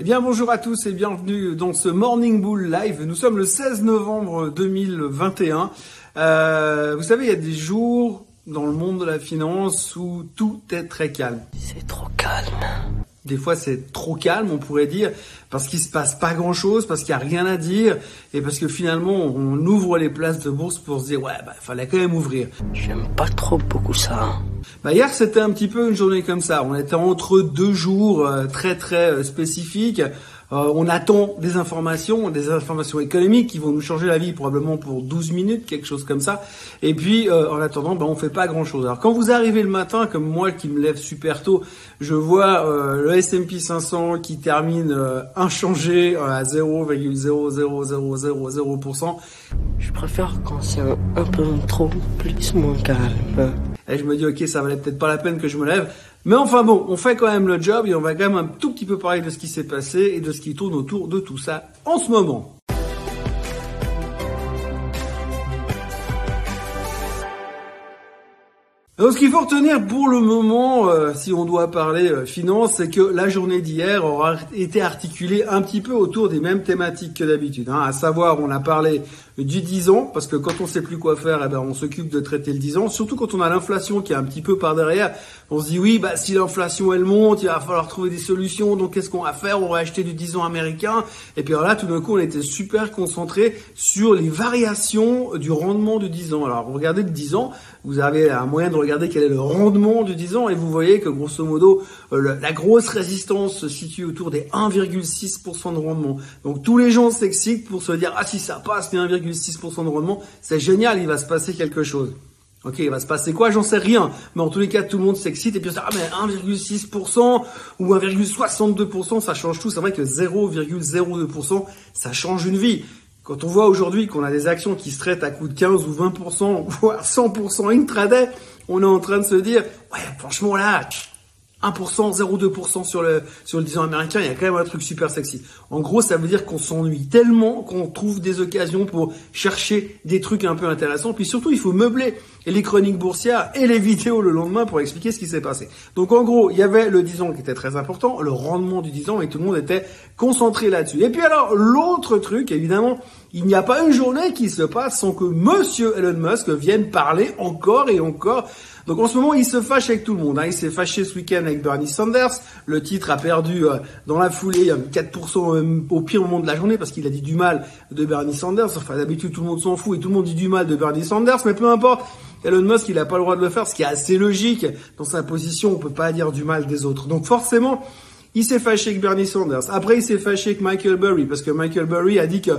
Eh bien bonjour à tous et bienvenue dans ce Morning Bull Live. Nous sommes le 16 novembre 2021. Euh, vous savez, il y a des jours dans le monde de la finance où tout est très calme. C'est trop calme. Des fois, c'est trop calme, on pourrait dire, parce qu'il se passe pas grand chose, parce qu'il y a rien à dire, et parce que finalement, on ouvre les places de bourse pour se dire, ouais, bah, fallait quand même ouvrir. J'aime pas trop beaucoup ça. Bah, hier, c'était un petit peu une journée comme ça. On était entre deux jours euh, très très euh, spécifiques. Euh, on attend des informations, des informations économiques qui vont nous changer la vie probablement pour 12 minutes, quelque chose comme ça. Et puis, euh, en attendant, ben, on fait pas grand-chose. Alors, quand vous arrivez le matin, comme moi qui me lève super tôt, je vois euh, le S&P 500 qui termine inchangé à 0,00000%. Je préfère quand c'est un, peu trop plus moins calme. Et je me dis, ok, ça valait peut-être pas la peine que je me lève. Mais enfin bon, on fait quand même le job et on va quand même un tout petit peu parler de ce qui s'est passé et de ce qui tourne autour de tout ça en ce moment. Donc, ce qu'il faut retenir pour le moment, euh, si on doit parler euh, finance, c'est que la journée d'hier aura été articulée un petit peu autour des mêmes thématiques que d'habitude. Hein. À savoir, on a parlé du 10 ans, parce que quand on sait plus quoi faire, eh ben, on s'occupe de traiter le 10 ans, surtout quand on a l'inflation qui est un petit peu par derrière. On se dit, oui, bah, si l'inflation elle monte, il va falloir trouver des solutions, donc qu'est-ce qu'on va faire? On va acheter du 10 ans américain. Et puis là, tout d'un coup, on était super concentré sur les variations du rendement du 10 ans. Alors, regardez le 10 ans, vous avez un moyen de regarder quel est le rendement du 10 ans, et vous voyez que grosso modo, euh, la grosse résistance se situe autour des 1,6% de rendement. Donc tous les gens s'excitent pour se dire, ah si ça passe les 1,6% de rendement, c'est génial, il va se passer quelque chose. Ok, il va se passer quoi? J'en sais rien. Mais en tous les cas, tout le monde s'excite et puis dit, ah mais 1,6% ou 1,62%, ça change tout. C'est vrai que 0,02%, ça change une vie. Quand on voit aujourd'hui qu'on a des actions qui se traitent à coût de 15 ou 20%, voire 100% intraday, on est en train de se dire, ouais, franchement là, 1%, 0,2% sur le, sur le 10 ans américain, il y a quand même un truc super sexy. En gros, ça veut dire qu'on s'ennuie tellement qu'on trouve des occasions pour chercher des trucs un peu intéressants. Puis surtout, il faut meubler les chroniques boursières et les vidéos le lendemain pour expliquer ce qui s'est passé. Donc en gros, il y avait le 10 ans qui était très important, le rendement du 10 ans et tout le monde était concentré là-dessus. Et puis alors, l'autre truc, évidemment, il n'y a pas une journée qui se passe sans que monsieur Elon Musk vienne parler encore et encore donc en ce moment, il se fâche avec tout le monde. Hein. Il s'est fâché ce week-end avec Bernie Sanders. Le titre a perdu euh, dans la foulée 4% euh, au pire moment de la journée parce qu'il a dit du mal de Bernie Sanders. Enfin, d'habitude, tout le monde s'en fout et tout le monde dit du mal de Bernie Sanders. Mais peu importe, Elon Musk, il n'a pas le droit de le faire, ce qui est assez logique. Dans sa position, on peut pas dire du mal des autres. Donc forcément, il s'est fâché avec Bernie Sanders. Après, il s'est fâché avec Michael Burry parce que Michael Burry a dit que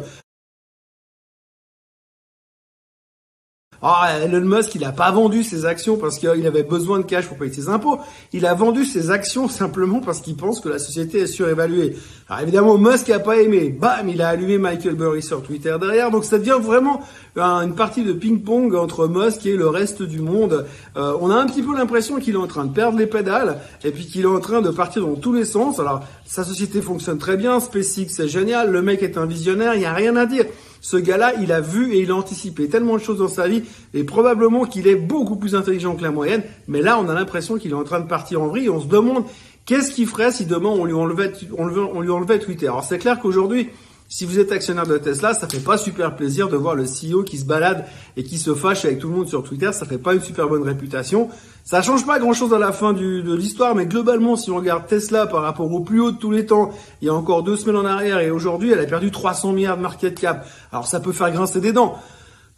Ah, Elon Musk, il n'a pas vendu ses actions parce qu'il avait besoin de cash pour payer ses impôts. Il a vendu ses actions simplement parce qu'il pense que la société est surévaluée. Alors évidemment, Musk n'a pas aimé. Bam, il a allumé Michael Burry sur Twitter derrière. Donc ça devient vraiment une partie de ping-pong entre Musk et le reste du monde. Euh, on a un petit peu l'impression qu'il est en train de perdre les pédales et puis qu'il est en train de partir dans tous les sens. Alors sa société fonctionne très bien, SpaceX c'est génial, le mec est un visionnaire, il n'y a rien à dire. Ce gars-là, il a vu et il a anticipé tellement de choses dans sa vie et probablement qu'il est beaucoup plus intelligent que la moyenne. Mais là, on a l'impression qu'il est en train de partir en vrille et on se demande qu'est-ce qu'il ferait si demain on lui enlevait, on lui enlevait Twitter. Alors c'est clair qu'aujourd'hui, si vous êtes actionnaire de Tesla, ça fait pas super plaisir de voir le CEO qui se balade et qui se fâche avec tout le monde sur Twitter. Ça fait pas une super bonne réputation. Ça change pas grand chose à la fin de l'histoire, mais globalement, si on regarde Tesla par rapport au plus haut de tous les temps, il y a encore deux semaines en arrière et aujourd'hui, elle a perdu 300 milliards de market cap. Alors ça peut faire grincer des dents.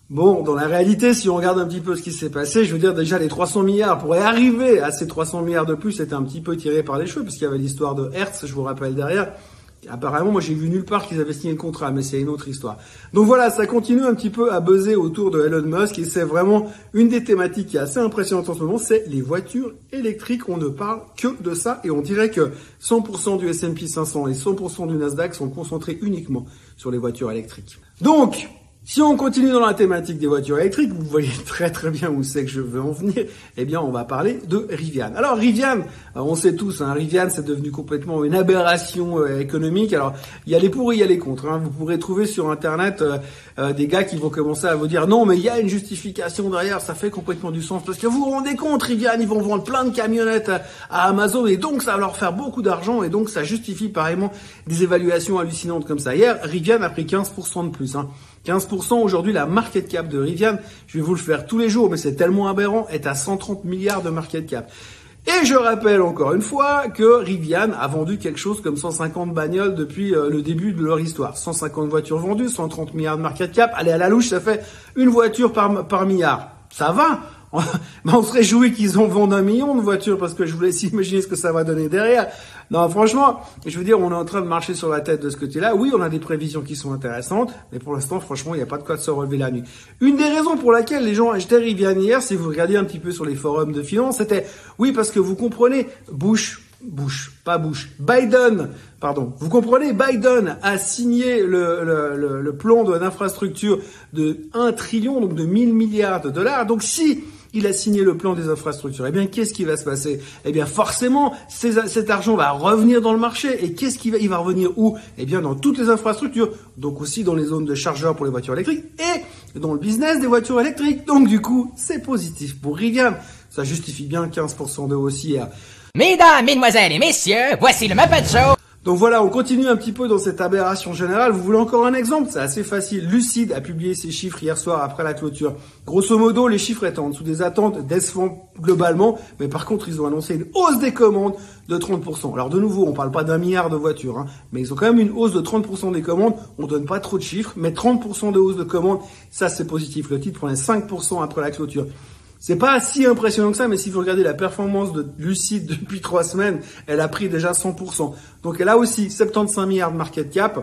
Bon, dans la réalité, si on regarde un petit peu ce qui s'est passé, je veux dire déjà les 300 milliards, pour arriver à ces 300 milliards de plus, c'était un petit peu tiré par les cheveux, puisqu'il y avait l'histoire de Hertz, je vous rappelle derrière. Apparemment, moi j'ai vu nulle part qu'ils avaient signé le contrat, mais c'est une autre histoire. Donc voilà, ça continue un petit peu à buzzer autour de Elon Musk et c'est vraiment une des thématiques qui est assez impressionnante en ce moment, c'est les voitures électriques. On ne parle que de ça et on dirait que 100% du S&P 500 et 100% du Nasdaq sont concentrés uniquement sur les voitures électriques. Donc, Si on continue dans la thématique des voitures électriques, vous voyez très très bien où c'est que je veux en venir, eh bien on va parler de Rivian. Alors Rivian, euh, on sait tous, hein, Rivian c'est devenu complètement une aberration euh, économique. Alors il y a les pour et il y a les contre. Hein. Vous pourrez trouver sur internet euh, des gars qui vont commencer à vous dire non mais il y a une justification derrière, ça fait complètement du sens parce que vous vous rendez compte, Rivian ils vont vendre plein de camionnettes à Amazon et donc ça va leur faire beaucoup d'argent et donc ça justifie pareillement des évaluations hallucinantes comme ça. Hier Rivian a pris 15% de plus. Hein. 15% aujourd'hui, la market cap de Rivian, je vais vous le faire tous les jours, mais c'est tellement aberrant, est à 130 milliards de market cap. Et je rappelle encore une fois que Rivian a vendu quelque chose comme 150 bagnoles depuis euh, le début de leur histoire. 150 voitures vendues, 130 milliards de market cap. Allez, à la louche, ça fait une voiture par, par milliard. Ça va on se réjouit qu'ils ont vendu un million de voitures parce que je vous laisse imaginer ce que ça va donner derrière. Non, franchement, je veux dire, on est en train de marcher sur la tête de ce côté-là. Oui, on a des prévisions qui sont intéressantes, mais pour l'instant, franchement, il n'y a pas de quoi de se relever la nuit. Une des raisons pour laquelle les gens achetaient Rivian hier, si vous regardez un petit peu sur les forums de finance, c'était oui parce que vous comprenez, Bush, Bush, pas Bush, Biden, pardon. Vous comprenez, Biden a signé le, le, le, plan d'infrastructure de 1 trillion, donc de 1000 milliards de dollars. Donc si il a signé le plan des infrastructures. Eh bien, qu'est-ce qui va se passer? Eh bien, forcément, cet argent va revenir dans le marché. Et qu'est-ce qui va, il va revenir où? Eh bien, dans toutes les infrastructures. Donc aussi dans les zones de chargeurs pour les voitures électriques et dans le business des voitures électriques. Donc du coup, c'est positif pour Rivian. Ça justifie bien 15% de haussière. Mesdames, mesdemoiselles et messieurs, voici le Muppet Show. Donc voilà, on continue un petit peu dans cette aberration générale. Vous voulez encore un exemple? C'est assez facile. Lucide a publié ses chiffres hier soir après la clôture. Grosso modo, les chiffres étaient en dessous des attentes d'Esfond globalement, mais par contre, ils ont annoncé une hausse des commandes de 30%. Alors de nouveau, on parle pas d'un milliard de voitures, hein, mais ils ont quand même une hausse de 30% des commandes. On donne pas trop de chiffres, mais 30% de hausse de commandes, ça c'est positif. Le titre prenait 5% après la clôture. C'est pas si impressionnant que ça, mais si vous regardez la performance de Lucide depuis trois semaines, elle a pris déjà 100%. Donc a aussi 75 milliards de market cap.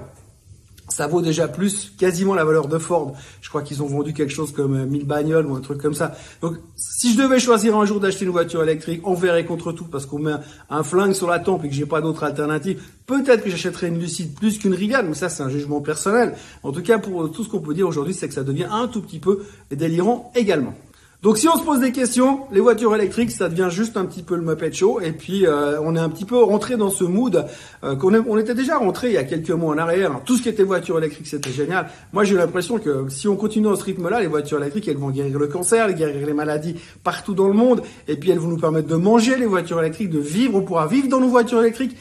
Ça vaut déjà plus, quasiment la valeur de Ford. Je crois qu'ils ont vendu quelque chose comme 1000 euh, bagnoles ou un truc comme ça. Donc, si je devais choisir un jour d'acheter une voiture électrique, on verrait contre tout parce qu'on met un flingue sur la tempe et que j'ai pas d'autre alternative. Peut-être que j'achèterais une Lucide plus qu'une Rivian, mais ça, c'est un jugement personnel. En tout cas, pour tout ce qu'on peut dire aujourd'hui, c'est que ça devient un tout petit peu délirant également. Donc si on se pose des questions, les voitures électriques, ça devient juste un petit peu le Muppet Show. Et puis euh, on est un petit peu rentré dans ce mood euh, qu'on on était déjà rentré il y a quelques mois en arrière. Tout ce qui était voiture électrique, c'était génial. Moi j'ai l'impression que si on continue dans ce rythme-là, les voitures électriques, elles vont guérir le cancer, elles guérir les maladies partout dans le monde. Et puis elles vont nous permettre de manger les voitures électriques, de vivre. On pourra vivre dans nos voitures électriques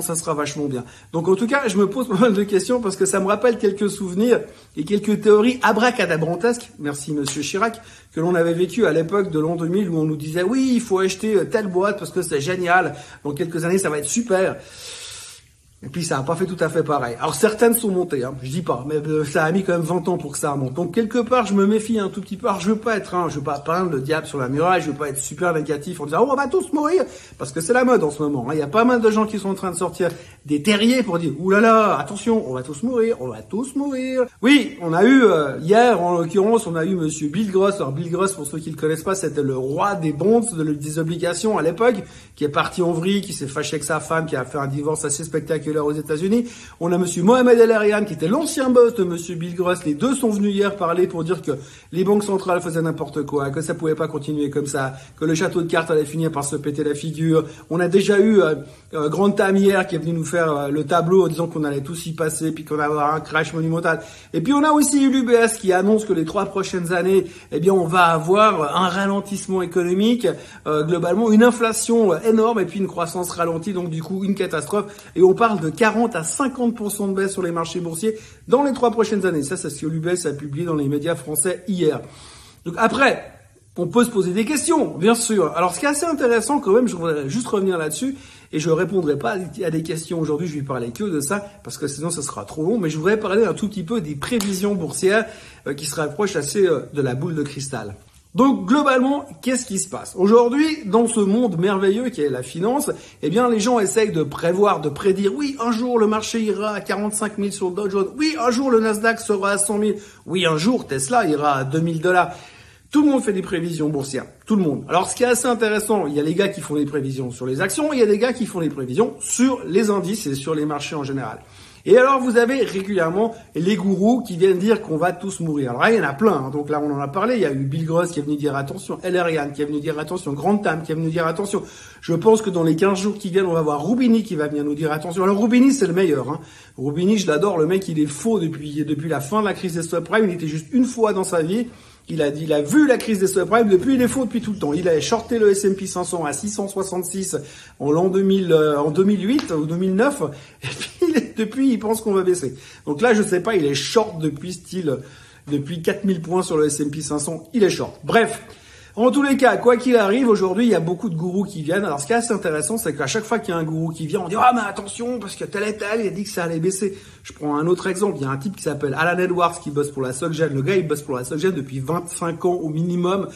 ça sera vachement bien. Donc en tout cas, je me pose pas mal de questions parce que ça me rappelle quelques souvenirs et quelques théories abracadabrantesques, merci monsieur Chirac, que l'on avait vécu à l'époque de l'an 2000 où on nous disait oui, il faut acheter telle boîte parce que c'est génial, dans quelques années ça va être super. Et puis ça n'a pas fait tout à fait pareil. Alors certaines sont montées, hein, je dis pas, mais euh, ça a mis quand même 20 ans pour que ça remonte. Donc quelque part, je me méfie un tout petit peu. Alors je veux pas être, hein, je veux pas peindre le diable sur la muraille, je veux pas être super négatif en disant oh, on va tous mourir, parce que c'est la mode en ce moment. Hein. Il y a pas mal de gens qui sont en train de sortir des terriers pour dire oulala, là là, attention, on va tous mourir, on va tous mourir. Oui, on a eu euh, hier en l'occurrence, on a eu Monsieur Bill Gross. Alors Bill Gross, pour ceux qui le connaissent pas, c'était le roi des bonds, des obligations à l'époque, qui est parti en vrille, qui s'est fâché avec sa femme, qui a fait un divorce assez spectaculaire aux États-Unis. On a Monsieur Mohamed El Arian, qui était l'ancien boss de Monsieur Bill Gross. Les deux sont venus hier parler pour dire que les banques centrales faisaient n'importe quoi, que ça pouvait pas continuer comme ça, que le château de cartes allait finir par se péter la figure. On a déjà eu euh, euh, Grand Tam hier qui est venu nous faire euh, le tableau en disant qu'on allait tous y passer, puis qu'on allait avoir un crash monumental. Et puis on a aussi eu l'UBS qui annonce que les trois prochaines années, eh bien, on va avoir un ralentissement économique, globalement une inflation énorme et puis une croissance ralentie, donc du coup une catastrophe. Et on parle de 40 à 50% de baisse sur les marchés boursiers dans les trois prochaines années. Ça, c'est ce que l'UBS a publié dans les médias français hier. Donc après, on peut se poser des questions, bien sûr. Alors, ce qui est assez intéressant quand même, je voudrais juste revenir là-dessus, et je répondrai pas à des questions aujourd'hui, je vais parler que de ça, parce que sinon ce sera trop long, mais je voudrais parler un tout petit peu des prévisions boursières euh, qui se rapprochent assez euh, de la boule de cristal. Donc globalement, qu'est-ce qui se passe? Aujourd'hui, dans ce monde merveilleux qui est la finance, eh bien les gens essayent de prévoir, de prédire, oui, un jour le marché ira à 45 000 sur le Dow Jones, oui, un jour le Nasdaq sera à 100 000, oui, un jour Tesla ira à 2000 dollars. Tout le monde fait des prévisions boursières. tout le monde. Alors ce qui est assez intéressant, il y a les gars qui font des prévisions sur les actions, il y a des gars qui font des prévisions sur les indices et sur les marchés en général. Et alors vous avez régulièrement les gourous qui viennent dire qu'on va tous mourir. Alors il y en a plein. Hein. Donc là, on en a parlé. Il y a eu Bill Gross qui est venu dire attention, Elerian qui est venu dire attention, Grand Tam qui est venu dire attention. Je pense que dans les 15 jours qui viennent, on va voir Rubini qui va venir nous dire attention. Alors Rubini, c'est le meilleur. Hein. Rubini, je l'adore. Le mec, il est faux depuis depuis la fin de la crise des subprimes. Il était juste une fois dans sa vie. Il a il a vu la crise des subprimes depuis, il est faux depuis tout le temps. Il a shorté le S&P 500 à 666 en l'an 2000, euh, en 2008 ou 2009. Et puis, depuis, il pense qu'on va baisser. Donc là, je sais pas, il est short depuis style, depuis 4000 points sur le S&P 500. Il est short. Bref. En tous les cas, quoi qu'il arrive, aujourd'hui, il y a beaucoup de gourous qui viennent. Alors, ce qui est assez intéressant, c'est qu'à chaque fois qu'il y a un gourou qui vient, on dit ah mais attention parce que tel et tel, il a dit que ça allait baisser. Je prends un autre exemple. Il y a un type qui s'appelle Alan Edwards qui bosse pour la SocGen. Le gars, il bosse pour la SocGen depuis 25 ans au minimum.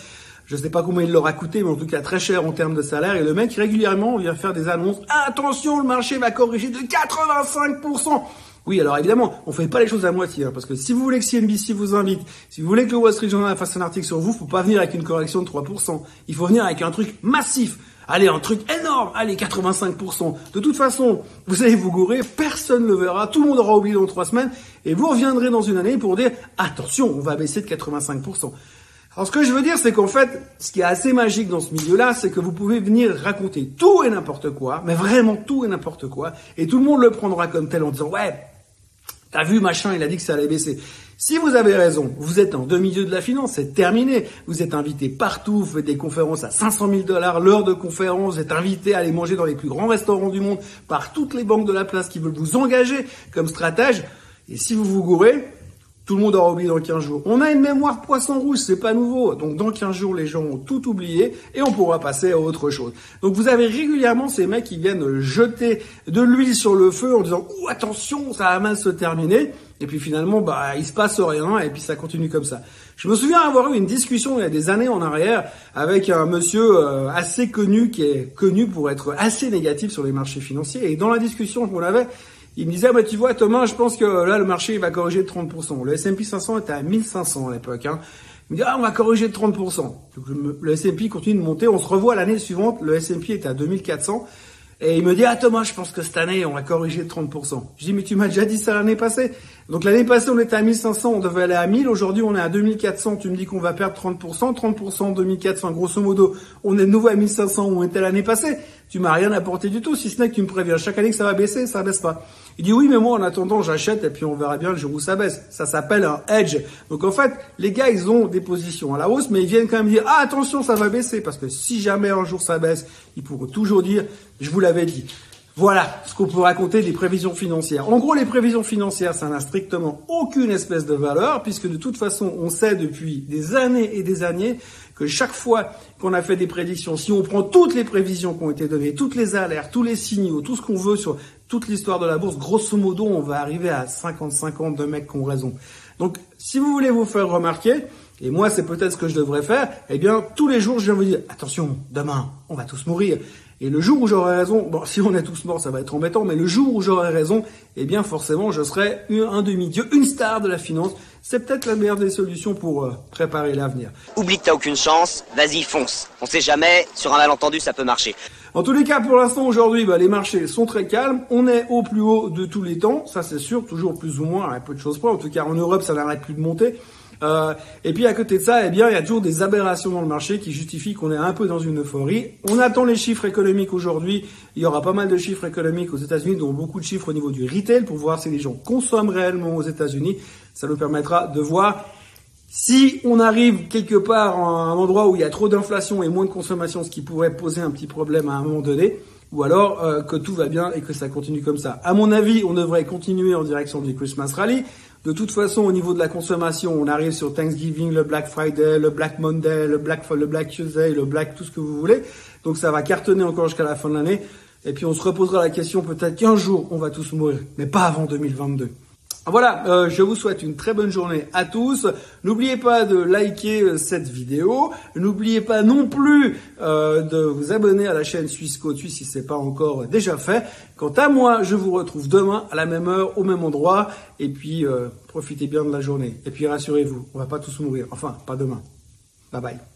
Je sais pas combien il leur a coûté, mais en tout cas très cher en termes de salaire. Et le mec régulièrement vient faire des annonces. Attention, le marché va corriger de 85%. Oui, alors évidemment, on fait pas les choses à moitié, hein, parce que si vous voulez que CNBC vous invite, si vous voulez que le Wall Street Journal fasse un article sur vous, faut pas venir avec une correction de 3%. Il faut venir avec un truc massif. Allez, un truc énorme. Allez, 85%. De toute façon, vous allez vous gourer, personne ne le verra, tout le monde aura oublié dans trois semaines, et vous reviendrez dans une année pour dire, attention, on va baisser de 85%. Alors ce que je veux dire, c'est qu'en fait, ce qui est assez magique dans ce milieu-là, c'est que vous pouvez venir raconter tout et n'importe quoi, mais vraiment tout et n'importe quoi, et tout le monde le prendra comme tel en disant, ouais, T'as vu, machin, il a dit que ça allait baisser. Si vous avez raison, vous êtes en demi-milieu de la finance, c'est terminé. Vous êtes invité partout, vous faites des conférences à 500 000 dollars l'heure de conférence, vous êtes invité à aller manger dans les plus grands restaurants du monde par toutes les banques de la place qui veulent vous engager comme stratège. Et si vous vous gourez, tout le monde aura oublié dans 15 jours. On a une mémoire poisson rouge, c'est pas nouveau. Donc dans 15 jours, les gens ont tout oublié et on pourra passer à autre chose. Donc vous avez régulièrement ces mecs qui viennent jeter de l'huile sur le feu en disant "Ouh, attention, ça va mal se terminer." Et puis finalement, bah, il se passe rien et puis ça continue comme ça. Je me souviens avoir eu une discussion il y a des années en arrière avec un monsieur euh, assez connu qui est connu pour être assez négatif sur les marchés financiers. Et dans la discussion qu'on avait, il me disait, bah, tu vois, Thomas, je pense que là, le marché, il va corriger de 30%. Le S&P 500 était à 1500 à l'époque. Hein. Il me dit, ah, on va corriger de 30%. Donc, le S&P continue de monter. On se revoit l'année suivante. Le S&P est à 2400. Et il me dit, ah Thomas, je pense que cette année, on va corriger de 30%. Je dis, mais tu m'as déjà dit ça l'année passée. Donc l'année passée, on était à 1500, on devait aller à 1000. Aujourd'hui, on est à 2400. Tu me dis qu'on va perdre 30%. 30%, 2400, grosso modo, on est de nouveau à 1500 où on était l'année passée. Tu m'as rien apporté du tout, si ce n'est que tu me préviens chaque année que ça va baisser, ça baisse pas. Il dit oui, mais moi en attendant, j'achète et puis on verra bien le jour où ça baisse. Ça s'appelle un hedge. Donc en fait, les gars, ils ont des positions à la hausse, mais ils viennent quand même dire ah attention, ça va baisser parce que si jamais un jour ça baisse, ils pourront toujours dire je vous l'avais dit. Voilà ce qu'on peut raconter des prévisions financières. En gros, les prévisions financières, ça n'a strictement aucune espèce de valeur, puisque de toute façon, on sait depuis des années et des années que chaque fois qu'on a fait des prédictions, si on prend toutes les prévisions qui ont été données, toutes les alertes, tous les signaux, tout ce qu'on veut sur toute l'histoire de la bourse, grosso modo, on va arriver à 50-50 de mecs qui ont raison. Donc, si vous voulez vous faire remarquer, et moi, c'est peut-être ce que je devrais faire, eh bien, tous les jours, je viens vous dire, attention, demain, on va tous mourir. Et le jour où j'aurai raison, bon, si on est tous morts, ça va être embêtant, mais le jour où j'aurai raison, eh bien, forcément, je serai un demi-dieu, une star de la finance. C'est peut-être la meilleure des solutions pour euh, préparer l'avenir. Oublie que t'as aucune chance, vas-y, fonce. On sait jamais, sur un malentendu, ça peut marcher. En tous les cas, pour l'instant, aujourd'hui, bah, les marchés sont très calmes. On est au plus haut de tous les temps. Ça, c'est sûr, toujours plus ou moins, un peu de choses près. En tout cas, en Europe, ça n'arrête plus de monter. Euh, et puis à côté de ça, eh bien, il y a toujours des aberrations dans le marché qui justifient qu'on est un peu dans une euphorie. On attend les chiffres économiques aujourd'hui. Il y aura pas mal de chiffres économiques aux États-Unis, dont beaucoup de chiffres au niveau du retail, pour voir si les gens consomment réellement aux États-Unis. Ça nous permettra de voir si on arrive quelque part à un endroit où il y a trop d'inflation et moins de consommation, ce qui pourrait poser un petit problème à un moment donné, ou alors euh, que tout va bien et que ça continue comme ça. À mon avis, on devrait continuer en direction du Christmas Rally. De toute façon, au niveau de la consommation, on arrive sur Thanksgiving, le Black Friday, le Black Monday, le Black, le Black Tuesday, le Black, tout ce que vous voulez. Donc ça va cartonner encore jusqu'à la fin de l'année. Et puis on se reposera la question peut-être qu'un jour on va tous mourir, mais pas avant 2022. Voilà, euh, je vous souhaite une très bonne journée à tous. N'oubliez pas de liker euh, cette vidéo. N'oubliez pas non plus euh, de vous abonner à la chaîne Suisse Côte Suisse si c'est pas encore déjà fait. Quant à moi, je vous retrouve demain à la même heure, au même endroit. Et puis, profitez bien de la journée. Et puis rassurez-vous, on va pas tous mourir. Enfin, pas demain. Bye bye.